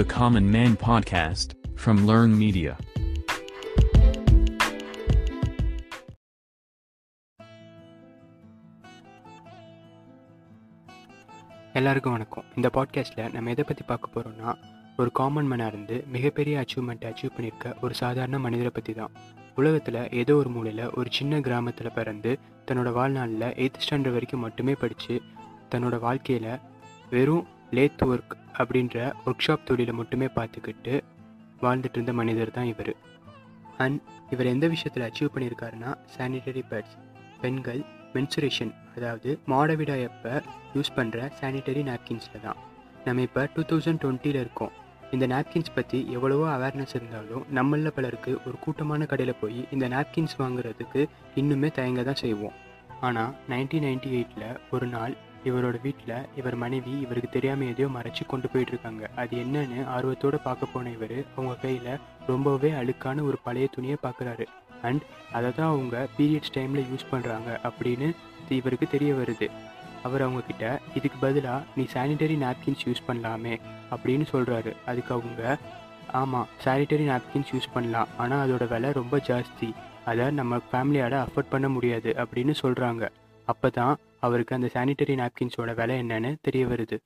the Common Man podcast from Learn Media. எல்லாருக்கும் வணக்கம் இந்த பாட்காஸ்ட்டில் நம்ம எதை பற்றி பார்க்க போகிறோம்னா ஒரு காமன் மேனாக இருந்து மிகப்பெரிய அச்சீவ்மெண்ட்டை அச்சீவ் பண்ணியிருக்க ஒரு சாதாரண மனிதரை பற்றி தான் உலகத்தில் ஏதோ ஒரு மூலையில் ஒரு சின்ன கிராமத்தில் பிறந்து தன்னோட வாழ்நாளில் எயித் ஸ்டாண்டர்ட் வரைக்கும் மட்டுமே படித்து தன்னோட வாழ்க்கையில் வெறும் லேத் ஒர்க் அப்படின்ற ஒர்க் ஷாப் தொழிலை மட்டுமே பார்த்துக்கிட்டு வாழ்ந்துட்டு இருந்த மனிதர் தான் இவர். அண்ட் இவர் எந்த விஷயத்தில் அச்சீவ் பண்ணியிருக்காருன்னா சானிடரி பேட்ஸ் பெண்கள் மென்சுரேஷன் அதாவது மாடவிடாயப்ப யூஸ் பண்ணுற சானிடரி நாப்கின்ஸில் தான். நம்ம இப்போ டூ தௌசண்ட் டுவெண்ட்டியில் இருக்கோம். இந்த நாப்கின்ஸ் பற்றி எவ்வளவோ அவேர்னஸ் இருந்தாலும் நம்மளில் பலருக்கு ஒரு கூட்டமான கடையில் போய் இந்த நாப்கின்ஸ் வாங்குறதுக்கு இன்னுமே தயங்க தான் செய்வோம். ஆனால் நைன்டீன் நைன்டி எயிட்டில் ஒரு நாள் இவரோட வீட்டில் இவர் மனைவி இவருக்கு தெரியாமல் எதையோ மறைச்சி கொண்டு போயிட்டு இருக்காங்க அது என்னன்னு ஆர்வத்தோடு பார்க்க போன இவர் அவங்க கையில் ரொம்பவே அழுக்கான ஒரு பழைய துணியை பார்க்குறாரு அண்ட் அதை தான் அவங்க பீரியட்ஸ் டைமில் யூஸ் பண்ணுறாங்க அப்படின்னு இவருக்கு தெரிய வருது. அவர் அவங்கக்கிட்ட இதுக்கு பதிலாக நீ சானிடரி நாப்கின்ஸ் யூஸ் பண்ணலாமே அப்படின்னு சொல்கிறாரு அதுக்கு அவங்க ஆமாம் சானிடரி நாப்கின்ஸ் யூஸ் பண்ணலாம். ஆனால் அதோட விலை ரொம்ப ஜாஸ்தி. அதை நம்ம ஃபேமிலியால் அஃபோர்ட் பண்ண முடியாது அப்படின்னு சொல்கிறாங்க அப்போ தான் அவருக்கு அந்த சானிட்டரி நாப்கின்ஸோட விலை என்னன்னு தெரிய வருது.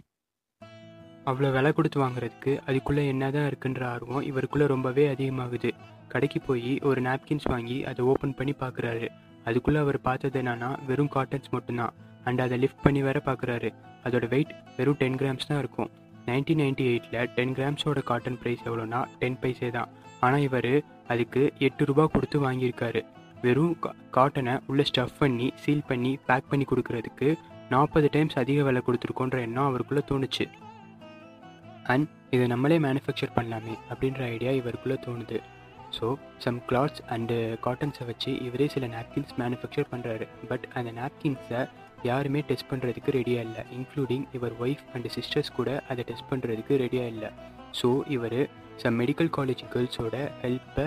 அவ்வளோ விலை கொடுத்து வாங்குறதுக்கு அதுக்குள்ளே என்ன தான் இருக்குன்ற ஆர்வம் இவருக்குள்ளே ரொம்பவே அதிகமாகுது. கடைக்கு போய் ஒரு நாப்கின்ஸ் வாங்கி அதை ஓப்பன் பண்ணி பார்க்குறாரு அதுக்குள்ளே அவர் பார்த்தது என்னன்னா வெறும் காட்டன்ஸ் மட்டும்தான். அண்ட் அதை லிஃப்ட் பண்ணி வேற பார்க்குறாரு அதோட வெயிட் வெறும் டென் கிராம்ஸ் தான் இருக்கும். நைன்டீன் நைன்டி எயிட்டில் டென் கிராம்ஸோட காட்டன் ப்ரைஸ் எவ்வளோனா டென் பைசே தான். ஆனால் இவர் அதுக்கு எட்டு ரூபா கொடுத்து வாங்கியிருக்காரு. வெறும் காட்டனை உள்ளே ஸ்டஃப் பண்ணி சீல் பண்ணி பேக் பண்ணி கொடுக்கறதுக்கு நாற்பது டைம்ஸ் அதிக விலை கொடுத்துருக்கோன்ற எண்ணம் அவருக்குள்ளே தோணுச்சு. அண்ட் இதை நம்மளே மேனுஃபேக்சர் பண்ணலாமே அப்படின்ற ஐடியா இவருக்குள்ளே தோணுது. ஸோ சம் கிளாத்ஸ் அண்டு காட்டன்ஸை வச்சு இவரே சில நாப்கின்ஸ் மேனுஃபேக்சர் பண்ணுறாரு பட் அந்த நாப்கின்ஸை யாருமே டெஸ்ட் பண்ணுறதுக்கு ரெடியாக இல்லை. இன்க்ளூடிங் இவர் ஒய்ஃப் அண்ட் சிஸ்டர்ஸ் கூட அதை டெஸ்ட் பண்ணுறதுக்கு ரெடியாக இல்லை. ஸோ இவர் சம் மெடிக்கல் காலேஜ் கேர்ள்ஸோட ஹெல்ப்பை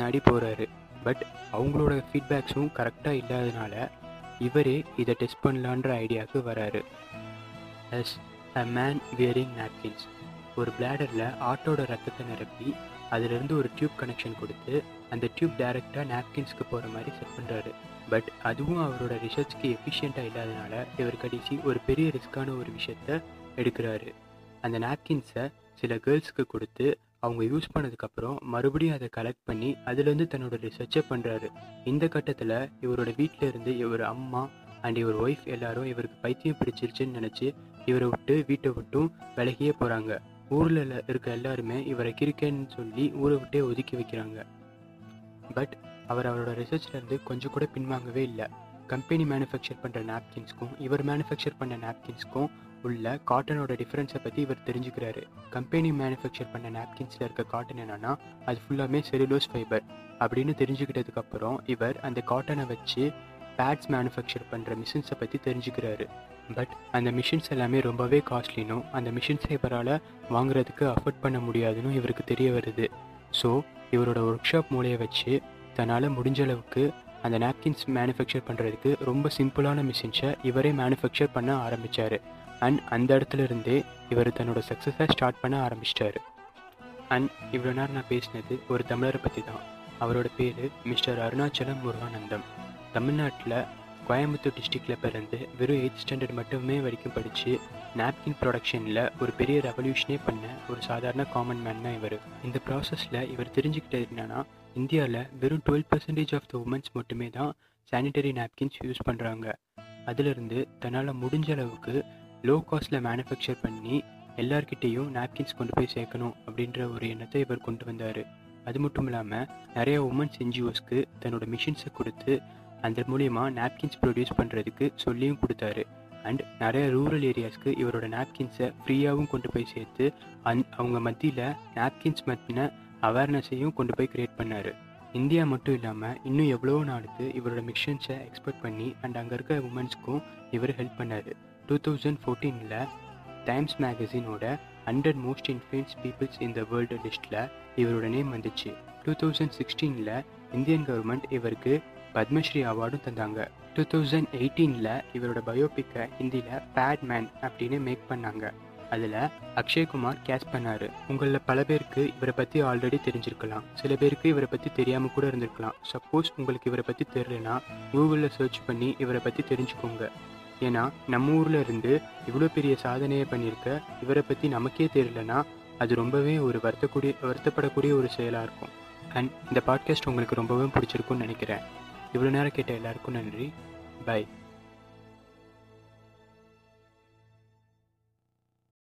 நாடி போகிறாரு பட் அவங்களோட ஃபீட்பேக்ஸும் கரெக்டாக இல்லாதனால இவரே இதை டெஸ்ட் பண்ணலான்ற ஐடியாவுக்கு வராரு. As a man wearing napkins ஒரு பிளாடரில் ஆட்டோட ரத்தத்தை நிரப்பி அதிலிருந்து ஒரு டியூப் கனெக்ஷன் கொடுத்து அந்த டியூப் டைரெக்டாக நாப்கின்ஸ்க்கு போகிற மாதிரி செட் பண்ணுறாரு பட் அதுவும் அவரோட ரிசர்ச்க்கு எஃபிஷியண்ட்டாக இல்லாதனால இவர் கடைசி ஒரு பெரிய ரிஸ்க்கான ஒரு விஷயத்த எடுக்கிறாரு. அந்த நாப்கின்ஸை சில கேர்ள்ஸ்க்கு கொடுத்து அவங்க யூஸ் பண்ணதுக்கப்புறம் மறுபடியும் அதை கலெக்ட் பண்ணி அதுலேருந்து தன்னோட ரிசர்ச்சை பண்ணுறாரு இந்த கட்டத்தில் இவரோட வீட்டில் இருந்து இவர் அம்மா அண்ட் இவர் ஒய்ஃப் எல்லாரும் இவருக்கு பைத்தியம் பிடிச்சிருச்சுன்னு நினச்சி இவரை விட்டு வீட்டை விட்டும் விலகியே போகிறாங்க ஊரில் இருக்க எல்லாருமே இவரை கிரிக்கேன்னு சொல்லி ஊரை விட்டே ஒதுக்கி வைக்கிறாங்க. பட் அவர் அவரோட ரிசர்ச்லேருந்து கொஞ்சம் கூட பின்வாங்கவே இல்லை. கம்பெனி மேனுஃபேக்சர் பண்ணுற நாப்கின்ஸ்க்கும் இவர் மேனுஃபேக்சர் பண்ண நாப்கின்ஸ்க்கும் உள்ள காட்டனோட டிஃப்ரென்ஸை பற்றி இவர் தெரிஞ்சுக்கிறாரு. கம்பெனி மேனுஃபேக்சர் பண்ண நாப்கின்ஸில் இருக்க காட்டன் என்னன்னா அது ஃபுல்லாமே செல்லுலோஸ் ஃபைபர் அப்படின்னு தெரிஞ்சுக்கிட்டதுக்கப்புறம் இவர் அந்த காட்டனை வச்சு பேட்ஸ் மேனுஃபேக்சர் பண்ணுற மிஷின்ஸை பற்றி தெரிஞ்சுக்கிறாரு. பட் அந்த மிஷின்ஸ் எல்லாமே ரொம்பவே காஸ்ட்லினும் அந்த மிஷின்ஸை இவரால் வாங்குறதுக்கு அஃபோர்ட் பண்ண முடியாதுன்னு இவருக்கு தெரிய வருது. ஸோ இவரோட ஒர்க் ஷாப் மூலையை வச்சு தன்னால் முடிஞ்ச அளவுக்கு அந்த நாப்கின்ஸ் மேனுஃபேக்சர் பண்ணுறதுக்கு ரொம்ப சிம்பிளான மிஷின்ஸை இவரே மேனுஃபேக்சர் பண்ண ஆரம்பித்தார் அண்ட் அந்த இடத்துல இருந்தே இவர் தன்னோட சக்ஸஸை ஸ்டார்ட் பண்ண ஆரம்பிச்சிட்டாரு. அண்ட் இவ்வளோ நேரம் நான் பேசினது ஒரு தமிழரை பற்றி தான் அவரோட பேர் மிஸ்டர் அருணாச்சலம் முருகானந்தம். தமிழ்நாட்டில் கோயம்புத்தூர் டிஸ்ட்ரிக்டில் பிறந்து வெறும் எயித் ஸ்டாண்டர்ட் மட்டுமே வரைக்கும் படித்து நாப்கின் ப்ரொடக்ஷனில் ஒரு பெரிய ரெவல்யூஷனே பண்ண ஒரு சாதாரண காமன் மேன் தான் இவர். இந்த ப்ராசஸில் இவர் தெரிஞ்சுக்கிட்டது என்னென்னா இந்தியாவில் வெறும் twelve percentage of the womens மட்டுமே தான் சானிடரி நாப்கின்ஸ் யூஸ் பண்ணுறாங்க அதிலிருந்து தன்னால் முடிஞ்ச அளவுக்கு லோ காஸ்ட்டில் மேனுஃபேக்சர் பண்ணி எல்லார்கிட்டேயும் நாப்கின்ஸ் கொண்டு போய் சேர்க்கணும் அப்படின்ற ஒரு எண்ணத்தை இவர் கொண்டு வந்தார். அது மட்டும் இல்லாமல் நிறைய உமன்ஸ் என்ஜிஓஸ்க்கு தன்னோட மிஷின்ஸை கொடுத்து அந்த மூலியமாக நாப்கின்ஸ் ப்ரொடியூஸ் பண்ணுறதுக்கு சொல்லியும் கொடுத்தாரு. அண்ட் நிறைய ரூரல் ஏரியாஸ்க்கு இவரோட நாப்கின்ஸை ஃப்ரீயாகவும் கொண்டு போய் சேர்த்து அந் அவங்க மத்தியில் நாப்கின்ஸ் மத்தின அவேர்னஸையும் கொண்டு போய் க்ரியேட் பண்ணார். இந்தியா மட்டும் இல்லாமல் இன்னும் எவ்வளோ நாளுக்கு இவரோட மிஷன்ஸை எக்ஸ்பெக்ட் பண்ணி அண்ட் அங்கே இருக்க உமன்ஸ்க்கும் இவர் ஹெல்ப் பண்ணார். டூ தௌசண்ட் ஃபோர்டீனில் Times மேகசினோட hundred most influence peoples in the world லிஸ்ட்டில் இவரோட நேம் வந்துச்சு. டூ தௌசண்ட் சிக்ஸ்டீனில் இந்தியன் கவர்மெண்ட் இவருக்கு பத்மஸ்ரீ அவார்டும் தந்தாங்க. டூ தௌசண்ட் எயிட்டீனில் இவரோட பயோபிக்கை ஹிந்தியில் பேட் மேன் அப்படின்னு மேக் பண்ணாங்க. அதில் அக்ஷய்குமார் கேஸ் பண்ணார். உங்களில் பல பேருக்கு இவரை பற்றி ஆல்ரெடி தெரிஞ்சிருக்கலாம். சில பேருக்கு இவரை பற்றி தெரியாமல் கூட இருந்திருக்கலாம். சப்போஸ் உங்களுக்கு இவரை பற்றி தெரியலனா கூகுளில் சர்ச் பண்ணி இவரை பற்றி தெரிஞ்சுக்கோங்க. ஏன்னா நம்ம ஊரில் இருந்து இவ்வளோ பெரிய சாதனையை பண்ணியிருக்க இவரை பற்றி நமக்கே தெரியலனா அது ரொம்பவே ஒரு வருத்தக்கூடிய வருத்தப்படக்கூடிய ஒரு செயலாக இருக்கும். அண்ட் இந்த பாட்காஸ்ட் உங்களுக்கு ரொம்பவே பிடிச்சிருக்கும்னு நினைக்கிறேன். இவ்வளோ நேரம் கேட்ட எல்லாருக்கும் நன்றி. பை